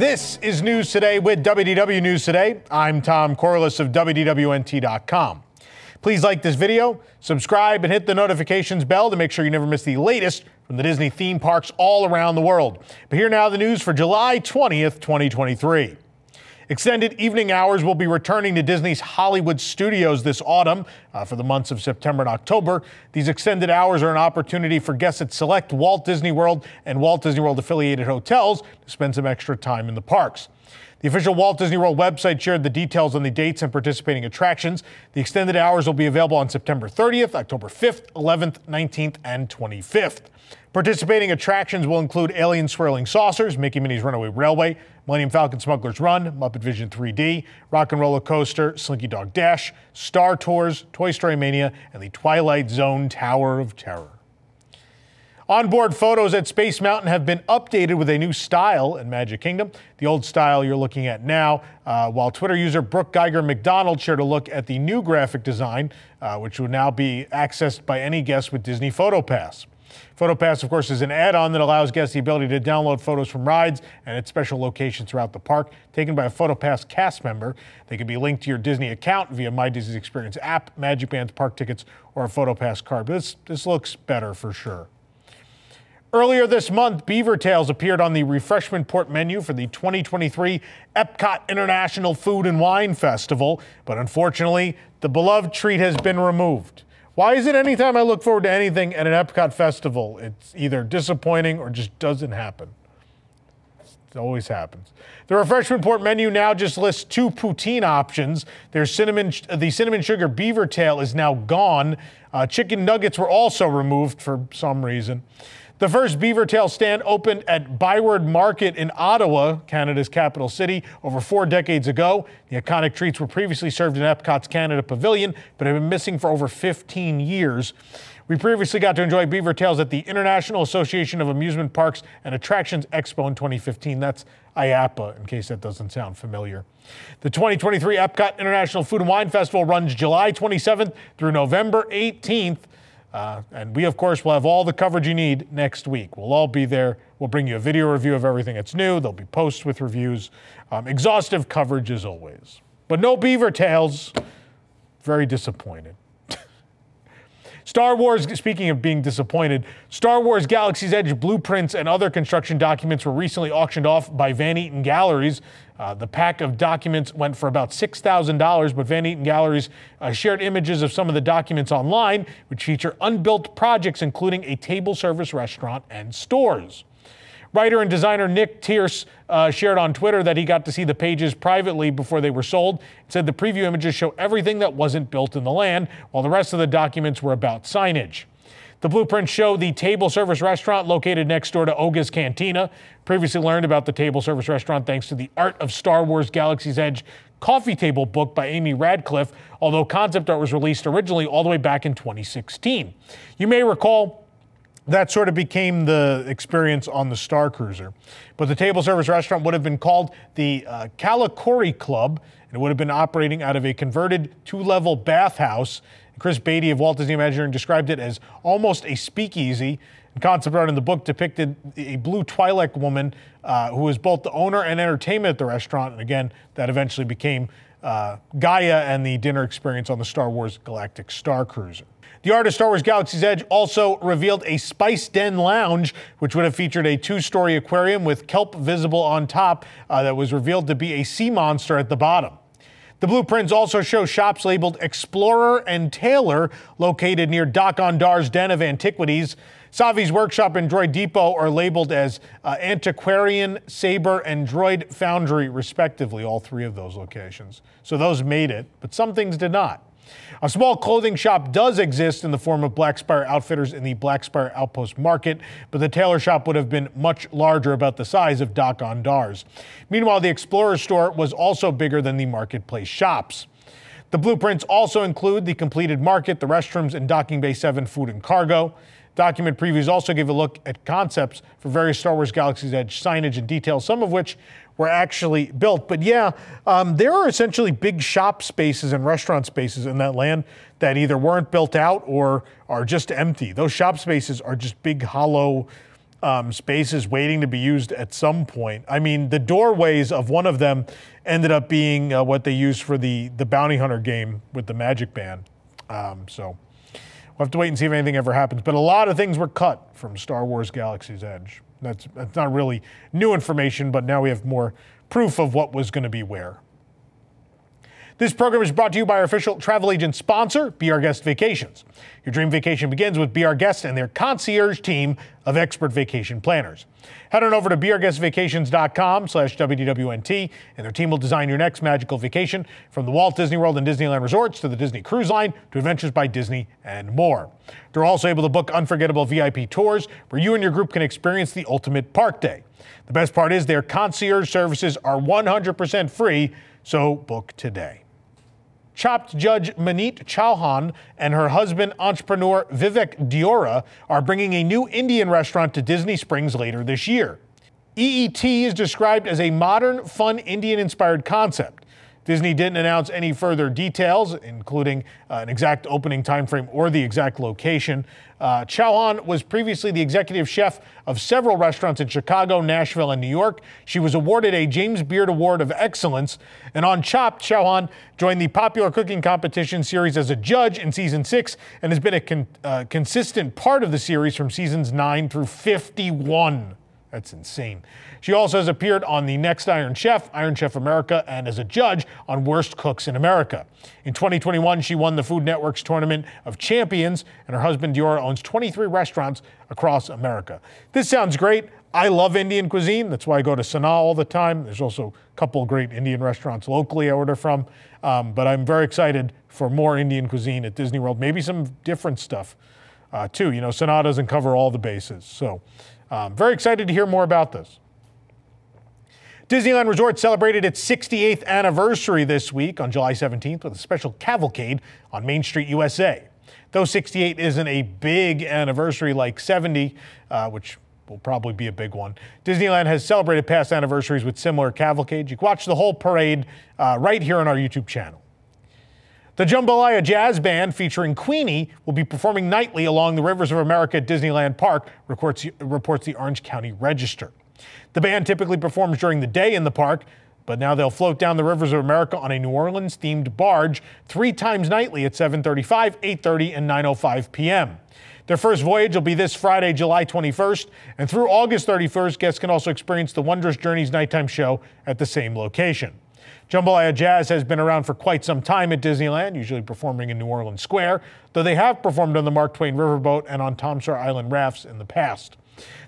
This is News Today with WDW News Today. I'm Tom Corless of WDWNT.com. Please like this video, subscribe, and hit the notifications bell to make sure you never miss the latest from the Disney theme parks all around the world. But here now the news for July 20th, 2023. Extended evening hours will be returning to Disney's Hollywood studios this autumn uh, for the months of September and October. These extended hours are an opportunity for guests at select Walt Disney World and Walt Disney World affiliated hotels to spend some extra time in the parks. The official Walt Disney World website shared the details on the dates and participating attractions. The extended hours will be available on September 30th, October 5th, 11th, 19th, and 25th. Participating attractions will include Alien Swirling Saucers, Mickey Minnie's Runaway Railway, Millennium Falcon Smuggler's Run, Muppet Vision 3D, Rock and Roller Coaster, Slinky Dog Dash, Star Tours, Toy Story Mania, and the Twilight Zone Tower of Terror. Onboard photos at Space Mountain have been updated with a new style in Magic Kingdom. The old style you're looking at now, uh, while Twitter user Brooke Geiger McDonald shared a look at the new graphic design, uh, which will now be accessed by any guest with Disney PhotoPass. PhotoPass, of course, is an add on that allows guests the ability to download photos from rides and at special locations throughout the park taken by a PhotoPass cast member. They can be linked to your Disney account via My Disney Experience app, Magic Bands park tickets, or a PhotoPass card. But this, this looks better for sure. Earlier this month, Beaver Tails appeared on the refreshment port menu for the 2023 Epcot International Food and Wine Festival, but unfortunately, the beloved treat has been removed. Why is it anytime I look forward to anything at an Epcot festival, it's either disappointing or just doesn't happen? It always happens. The refreshment port menu now just lists two poutine options. There's cinnamon, the cinnamon sugar beaver tail is now gone. Uh, chicken nuggets were also removed for some reason. The first beaver tail stand opened at Byward Market in Ottawa, Canada's capital city, over four decades ago. The iconic treats were previously served in Epcot's Canada Pavilion, but have been missing for over 15 years. We previously got to enjoy beaver tails at the International Association of Amusement Parks and Attractions Expo in 2015. That's IAAPA, in case that doesn't sound familiar. The 2023 Epcot International Food and Wine Festival runs July 27th through November 18th. Uh, and we, of course, will have all the coverage you need next week. We'll all be there. We'll bring you a video review of everything that's new. There'll be posts with reviews, um, exhaustive coverage as always. But no beaver tails. Very disappointed. Star Wars, speaking of being disappointed, Star Wars Galaxy's Edge blueprints and other construction documents were recently auctioned off by Van Eaton Galleries. Uh, the pack of documents went for about $6,000, but Van Eaton Galleries uh, shared images of some of the documents online, which feature unbuilt projects, including a table service restaurant and stores. Writer and designer Nick Tierce uh, shared on Twitter that he got to see the pages privately before they were sold. It said the preview images show everything that wasn't built in the land, while the rest of the documents were about signage. The blueprints show the table service restaurant located next door to Oga's Cantina. Previously learned about the table service restaurant thanks to the Art of Star Wars Galaxy's Edge coffee table book by Amy Radcliffe, although concept art was released originally all the way back in 2016. You may recall that sort of became the experience on the Star Cruiser. But the table service restaurant would have been called the uh, Kalikori Club, and it would have been operating out of a converted two level bathhouse Chris Beatty of Walt Disney Imagineering described it as almost a speakeasy. Concept art in the book depicted a blue Twi'lek woman uh, who was both the owner and entertainment at the restaurant. And again, that eventually became uh, Gaya and the dinner experience on the Star Wars Galactic Star Cruiser. The art of Star Wars Galaxy's Edge also revealed a Spice Den lounge, which would have featured a two story aquarium with kelp visible on top uh, that was revealed to be a sea monster at the bottom. The blueprints also show shops labeled Explorer and Tailor located near Dok-Ondar's Den of Antiquities. Savi's Workshop and Droid Depot are labeled as uh, Antiquarian, Saber, and Droid Foundry, respectively, all three of those locations. So those made it, but some things did not. A small clothing shop does exist in the form of Black Spire Outfitters in the Black Spire Outpost Market, but the tailor shop would have been much larger, about the size of Dok-Ondar's. Meanwhile, the Explorer store was also bigger than the marketplace shops. The blueprints also include the completed market, the restrooms, and Docking Bay 7 food and cargo. Document previews also gave a look at concepts for various Star Wars Galaxy's Edge signage and details, some of which were actually built. But yeah, um, there are essentially big shop spaces and restaurant spaces in that land that either weren't built out or are just empty. Those shop spaces are just big hollow um, spaces waiting to be used at some point. I mean, the doorways of one of them ended up being uh, what they used for the the bounty hunter game with the Magic Band. Um, so we'll have to wait and see if anything ever happens. But a lot of things were cut from Star Wars Galaxy's Edge. That's that's not really new information, but now we have more proof of what was going to be where. This program is brought to you by our official travel agent sponsor, Be Our Guest Vacations. Your dream vacation begins with Be Our Guest and their concierge team of expert vacation planners. Head on over to beourguestvacations.com slash WDWNT, and their team will design your next magical vacation from the Walt Disney World and Disneyland resorts to the Disney Cruise Line to Adventures by Disney and more. They're also able to book unforgettable VIP tours where you and your group can experience the ultimate park day. The best part is their concierge services are 100% free, so book today. Chopped judge Maneet Chauhan and her husband, entrepreneur Vivek Deora, are bringing a new Indian restaurant to Disney Springs later this year. EET is described as a modern, fun Indian inspired concept. Disney didn't announce any further details, including uh, an exact opening timeframe or the exact location. Uh, Chauhan was previously the executive chef of several restaurants in Chicago, Nashville, and New York. She was awarded a James Beard Award of Excellence. And on Chopped, Chauhan joined the popular cooking competition series as a judge in season six and has been a con- uh, consistent part of the series from seasons nine through 51. That's insane. She also has appeared on The Next Iron Chef, Iron Chef America, and as a judge on Worst Cooks in America. In 2021, she won the Food Network's Tournament of Champions, and her husband Deora owns 23 restaurants across America. This sounds great. I love Indian cuisine. That's why I go to Sanaa all the time. There's also a couple great Indian restaurants locally I order from. Um, but I'm very excited for more Indian cuisine at Disney World. Maybe some different stuff uh, too. You know, Sanaa doesn't cover all the bases. So um, very excited to hear more about this. Disneyland Resort celebrated its 68th anniversary this week on July 17th with a special cavalcade on Main Street, USA. Though 68 isn't a big anniversary like 70, uh, which will probably be a big one, Disneyland has celebrated past anniversaries with similar cavalcades. You can watch the whole parade uh, right here on our YouTube channel. The Jambalaya Jazz Band featuring Queenie will be performing nightly along the rivers of America at Disneyland Park, reports, reports the Orange County Register. The band typically performs during the day in the park, but now they'll float down the rivers of America on a New Orleans themed barge three times nightly at 7:35, 8:30, and 9:05 p.m. Their first voyage will be this Friday, July 21st, and through August 31st, guests can also experience the Wondrous Journeys nighttime show at the same location. Jambalaya Jazz has been around for quite some time at Disneyland, usually performing in New Orleans Square, though they have performed on the Mark Twain Riverboat and on Tom Sawyer Island rafts in the past.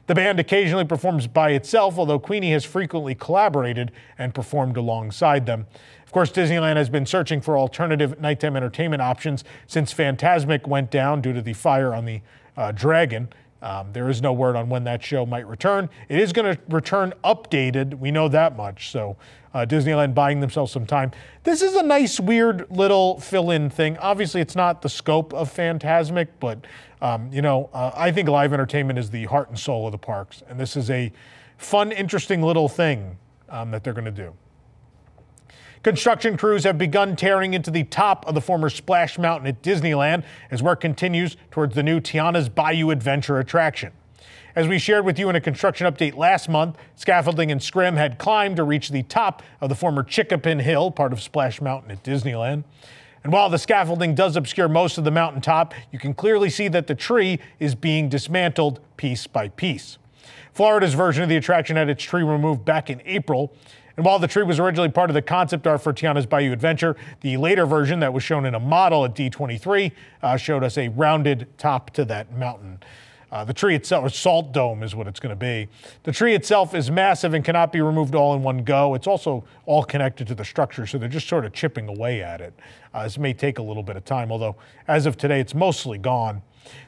The band occasionally performs by itself, although Queenie has frequently collaborated and performed alongside them. Of course, Disneyland has been searching for alternative nighttime entertainment options since Fantasmic went down due to the fire on the uh, Dragon. Um, there is no word on when that show might return. It is going to return updated. We know that much. So uh, Disneyland buying themselves some time. This is a nice, weird little fill-in thing. Obviously, it's not the scope of Fantasmic, but um, you know, uh, I think live entertainment is the heart and soul of the parks, and this is a fun, interesting little thing um, that they're going to do. Construction crews have begun tearing into the top of the former Splash Mountain at Disneyland as work continues towards the new Tiana's Bayou Adventure attraction. As we shared with you in a construction update last month, scaffolding and scrim had climbed to reach the top of the former Chick-a-Pin Hill, part of Splash Mountain at Disneyland. And while the scaffolding does obscure most of the mountaintop, you can clearly see that the tree is being dismantled piece by piece. Florida's version of the attraction had its tree removed back in April. And while the tree was originally part of the concept art for Tiana's Bayou Adventure, the later version that was shown in a model at D23 uh, showed us a rounded top to that mountain. Uh, the tree itself, or salt dome, is what it's going to be. The tree itself is massive and cannot be removed all in one go. It's also all connected to the structure, so they're just sort of chipping away at it. Uh, this may take a little bit of time, although as of today, it's mostly gone.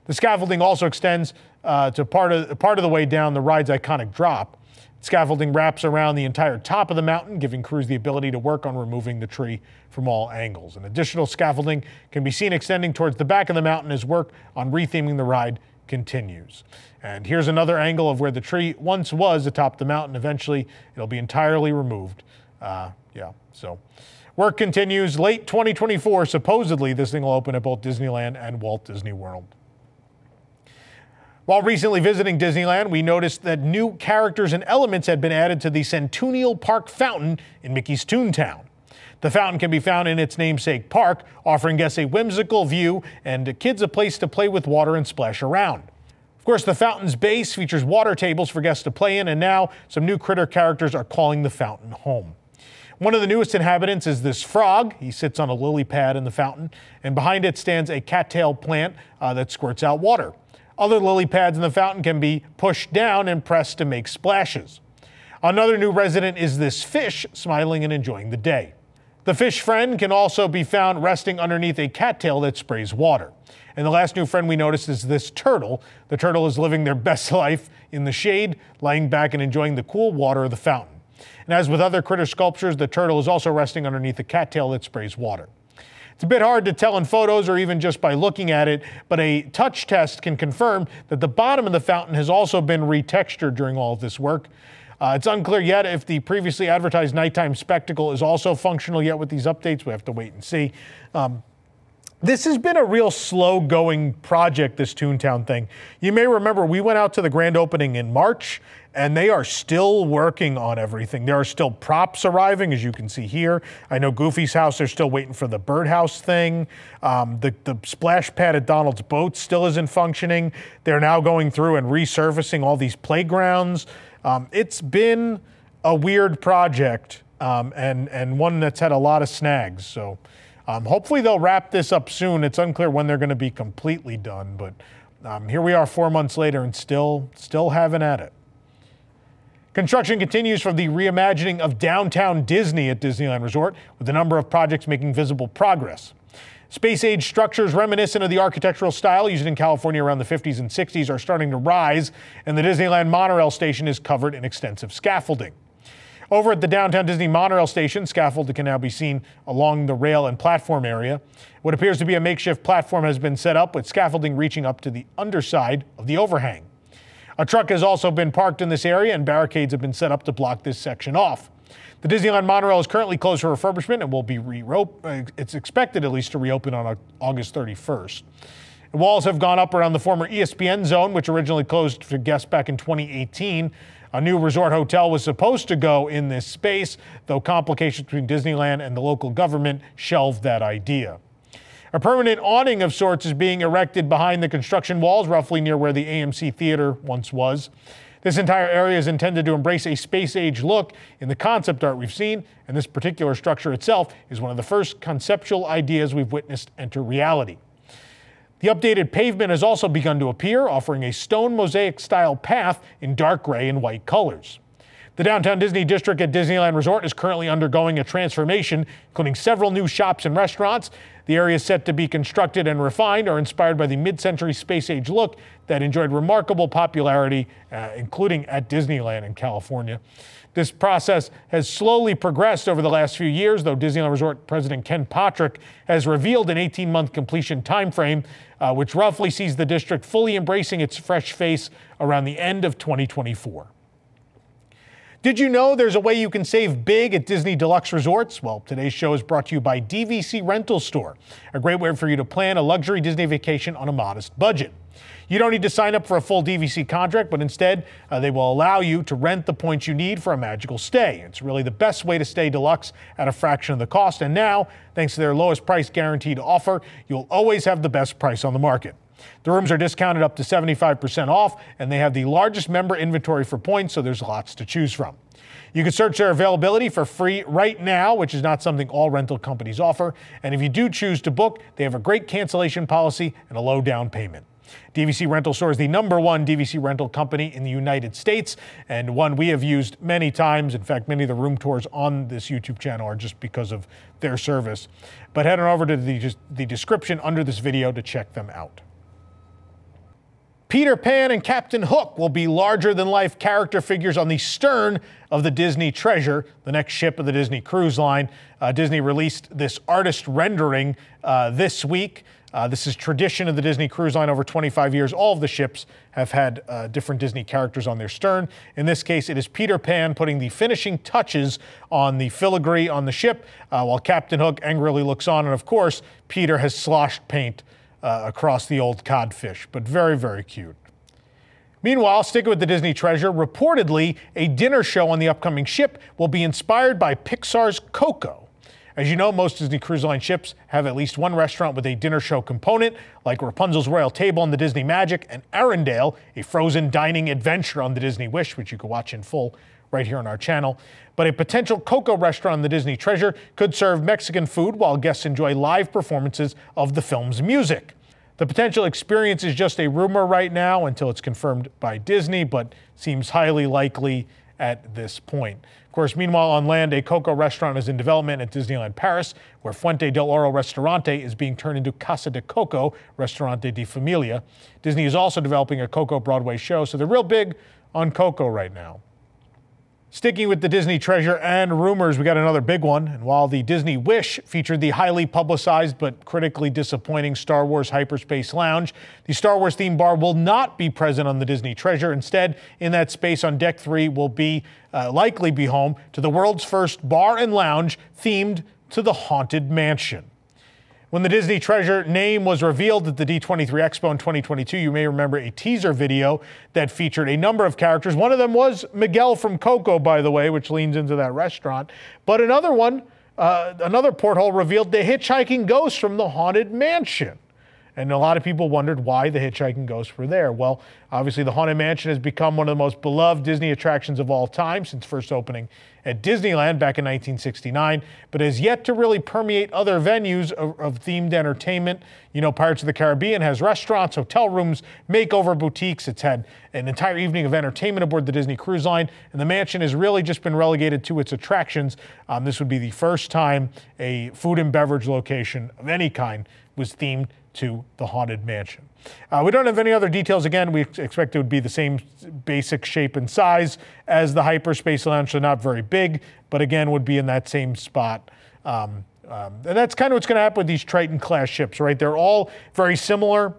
The scaffolding also extends uh, to part of, part of the way down the ride's iconic drop. Scaffolding wraps around the entire top of the mountain, giving crews the ability to work on removing the tree from all angles. And additional scaffolding can be seen extending towards the back of the mountain as work on retheming the ride continues. And here's another angle of where the tree once was atop the mountain. Eventually, it'll be entirely removed. Uh, yeah, so work continues. Late 2024, supposedly, this thing will open at both Disneyland and Walt Disney World. While recently visiting Disneyland, we noticed that new characters and elements had been added to the Centennial Park fountain in Mickey's Toontown. The fountain can be found in its namesake park, offering guests a whimsical view and kids a place to play with water and splash around. Of course, the fountain's base features water tables for guests to play in, and now some new critter characters are calling the fountain home. One of the newest inhabitants is this frog. He sits on a lily pad in the fountain, and behind it stands a cattail plant uh, that squirts out water. Other lily pads in the fountain can be pushed down and pressed to make splashes. Another new resident is this fish, smiling and enjoying the day. The fish friend can also be found resting underneath a cattail that sprays water. And the last new friend we noticed is this turtle. The turtle is living their best life in the shade, lying back and enjoying the cool water of the fountain. And as with other critter sculptures, the turtle is also resting underneath a cattail that sprays water. It's a bit hard to tell in photos or even just by looking at it, but a touch test can confirm that the bottom of the fountain has also been retextured during all of this work. Uh, it's unclear yet if the previously advertised nighttime spectacle is also functional yet with these updates. We have to wait and see. Um, this has been a real slow going project, this Toontown thing. You may remember we went out to the grand opening in March and they are still working on everything. There are still props arriving, as you can see here. I know Goofy's house, they're still waiting for the birdhouse thing. Um, the, the splash pad at Donald's boat still isn't functioning. They're now going through and resurfacing all these playgrounds. Um, it's been a weird project um, and, and one that's had a lot of snags. So um, hopefully they'll wrap this up soon. It's unclear when they're going to be completely done, but um, here we are four months later and still, still having at it. Construction continues for the reimagining of downtown Disney at Disneyland Resort, with a number of projects making visible progress. Space age structures reminiscent of the architectural style used in California around the 50s and 60s are starting to rise, and the Disneyland monorail station is covered in extensive scaffolding. Over at the downtown Disney monorail station, scaffolding can now be seen along the rail and platform area. What appears to be a makeshift platform has been set up with scaffolding reaching up to the underside of the overhang. A truck has also been parked in this area and barricades have been set up to block this section off. The Disneyland monorail is currently closed for refurbishment and will be re uh, it's expected at least to reopen on August 31st. walls have gone up around the former ESPN zone, which originally closed for guests back in 2018. A new resort hotel was supposed to go in this space, though complications between Disneyland and the local government shelved that idea. A permanent awning of sorts is being erected behind the construction walls, roughly near where the AMC Theater once was. This entire area is intended to embrace a space age look in the concept art we've seen, and this particular structure itself is one of the first conceptual ideas we've witnessed enter reality. The updated pavement has also begun to appear, offering a stone mosaic style path in dark gray and white colors. The downtown Disney district at Disneyland Resort is currently undergoing a transformation, including several new shops and restaurants. The areas set to be constructed and refined are inspired by the mid century space age look that enjoyed remarkable popularity, uh, including at Disneyland in California. This process has slowly progressed over the last few years, though Disneyland Resort President Ken Potrock has revealed an 18 month completion timeframe, uh, which roughly sees the district fully embracing its fresh face around the end of 2024. Did you know there's a way you can save big at Disney Deluxe Resorts? Well, today's show is brought to you by DVC Rental Store, a great way for you to plan a luxury Disney vacation on a modest budget. You don't need to sign up for a full DVC contract, but instead, uh, they will allow you to rent the points you need for a magical stay. It's really the best way to stay deluxe at a fraction of the cost. And now, thanks to their lowest price guaranteed offer, you'll always have the best price on the market. The rooms are discounted up to 75% off, and they have the largest member inventory for points, so there's lots to choose from. You can search their availability for free right now, which is not something all rental companies offer. And if you do choose to book, they have a great cancellation policy and a low down payment. DVC Rental Store is the number one DVC rental company in the United States and one we have used many times. In fact, many of the room tours on this YouTube channel are just because of their service. But head on over to the, the description under this video to check them out. Peter Pan and Captain Hook will be larger than life character figures on the stern of the Disney Treasure, the next ship of the Disney Cruise Line. Uh, Disney released this artist rendering uh, this week. Uh, this is tradition of the Disney Cruise Line over 25 years. All of the ships have had uh, different Disney characters on their stern. In this case, it is Peter Pan putting the finishing touches on the filigree on the ship, uh, while Captain Hook angrily looks on. And of course, Peter has sloshed paint uh, across the old codfish, but very, very cute. Meanwhile, sticking with the Disney treasure, reportedly, a dinner show on the upcoming ship will be inspired by Pixar's Coco. As you know, most Disney Cruise Line ships have at least one restaurant with a dinner show component, like Rapunzel's Royal Table on the Disney Magic and Arendelle, a frozen dining adventure on the Disney Wish, which you can watch in full right here on our channel. But a potential Coco restaurant on the Disney Treasure could serve Mexican food while guests enjoy live performances of the film's music. The potential experience is just a rumor right now until it's confirmed by Disney, but seems highly likely at this point. Of course, meanwhile, on land, a Coco restaurant is in development at Disneyland Paris, where Fuente del Oro Restaurante is being turned into Casa de Coco, Restaurante de Familia. Disney is also developing a Coco Broadway show, so they're real big on Coco right now. Sticking with the Disney treasure and rumors, we got another big one. And while the Disney Wish featured the highly publicized but critically disappointing Star Wars Hyperspace Lounge, the Star Wars theme bar will not be present on the Disney treasure. Instead, in that space on Deck 3 will be uh, likely be home to the world's first bar and lounge themed to the Haunted Mansion. When the Disney Treasure name was revealed at the D23 Expo in 2022, you may remember a teaser video that featured a number of characters. One of them was Miguel from Coco, by the way, which leans into that restaurant. But another one, uh, another porthole revealed the hitchhiking ghost from the Haunted Mansion. And a lot of people wondered why the hitchhiking ghosts were there. Well, obviously, the Haunted Mansion has become one of the most beloved Disney attractions of all time since first opening at Disneyland back in 1969, but has yet to really permeate other venues of, of themed entertainment. You know, Pirates of the Caribbean has restaurants, hotel rooms, makeover boutiques. It's had an entire evening of entertainment aboard the Disney Cruise Line, and the mansion has really just been relegated to its attractions. Um, this would be the first time a food and beverage location of any kind was themed to the Haunted Mansion. Uh, we don't have any other details. Again, we expect it would be the same basic shape and size as the Hyperspace Lounge, so not very big, but again, would be in that same spot. Um, um, and that's kind of what's going to happen with these Triton class ships, right? They're all very similar.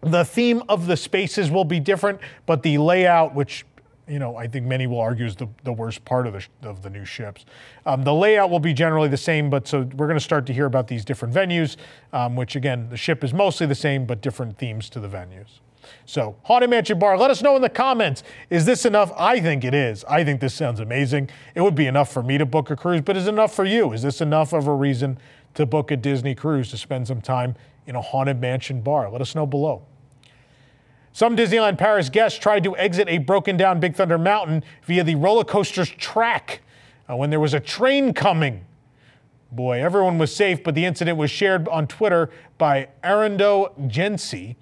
The theme of the spaces will be different, but the layout, which you know, I think many will argue is the, the worst part of the, of the new ships. Um, the layout will be generally the same, but so we're going to start to hear about these different venues, um, which again, the ship is mostly the same, but different themes to the venues. So, Haunted Mansion Bar, let us know in the comments. Is this enough? I think it is. I think this sounds amazing. It would be enough for me to book a cruise, but is it enough for you? Is this enough of a reason to book a Disney cruise to spend some time in a Haunted Mansion Bar? Let us know below. Some Disneyland Paris guests tried to exit a broken down Big Thunder Mountain via the roller coaster's track uh, when there was a train coming. Boy, everyone was safe, but the incident was shared on Twitter by Arando Gensi.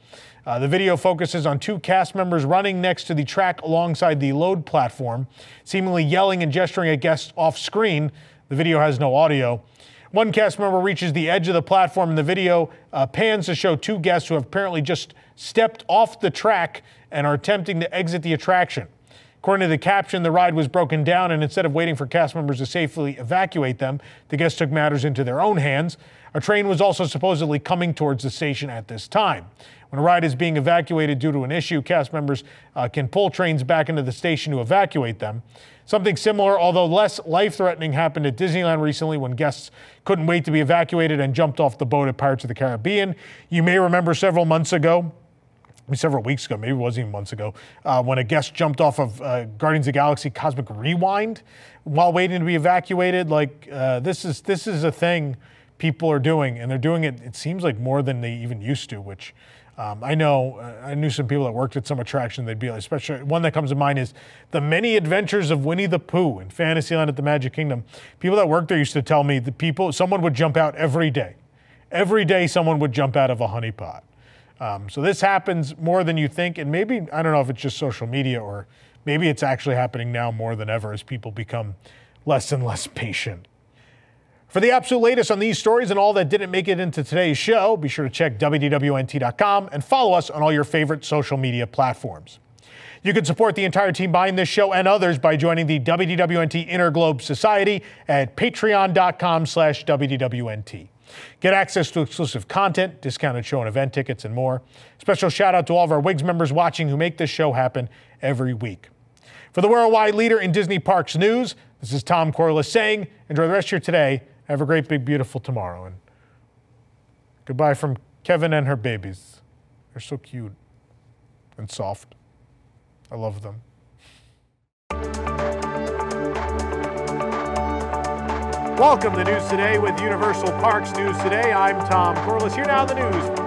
Uh, the video focuses on two cast members running next to the track alongside the load platform, seemingly yelling and gesturing at guests off screen. The video has no audio. One cast member reaches the edge of the platform, and the video uh, pans to show two guests who have apparently just stepped off the track and are attempting to exit the attraction. According to the caption, the ride was broken down, and instead of waiting for cast members to safely evacuate them, the guests took matters into their own hands. A train was also supposedly coming towards the station at this time. When a ride is being evacuated due to an issue, cast members uh, can pull trains back into the station to evacuate them. Something similar, although less life threatening, happened at Disneyland recently when guests couldn't wait to be evacuated and jumped off the boat at Pirates of the Caribbean. You may remember several months ago, several weeks ago, maybe it wasn't even months ago, uh, when a guest jumped off of uh, Guardians of Galaxy Cosmic Rewind while waiting to be evacuated. Like uh, this is this is a thing people are doing, and they're doing it. It seems like more than they even used to. Which um, I know uh, I knew some people that worked at some attraction. They'd be like, especially one that comes to mind is the Many Adventures of Winnie the Pooh in Fantasyland at the Magic Kingdom. People that worked there used to tell me the people someone would jump out every day. Every day, someone would jump out of a honeypot. Um, so this happens more than you think, and maybe I don't know if it's just social media or maybe it's actually happening now more than ever as people become less and less patient. For the absolute latest on these stories and all that didn't make it into today's show, be sure to check WDWNT.com and follow us on all your favorite social media platforms. You can support the entire team behind this show and others by joining the WDWNT Inner Globe Society at patreon.com slash WDWNT. Get access to exclusive content, discounted show and event tickets, and more. Special shout out to all of our WIGS members watching who make this show happen every week. For the worldwide leader in Disney Parks news, this is Tom Corless saying, enjoy the rest of your today. Have a great, big, beautiful tomorrow. And goodbye from Kevin and her babies. They're so cute and soft. I love them. Welcome to News Today with Universal Parks News Today. I'm Tom Corless. Here now the news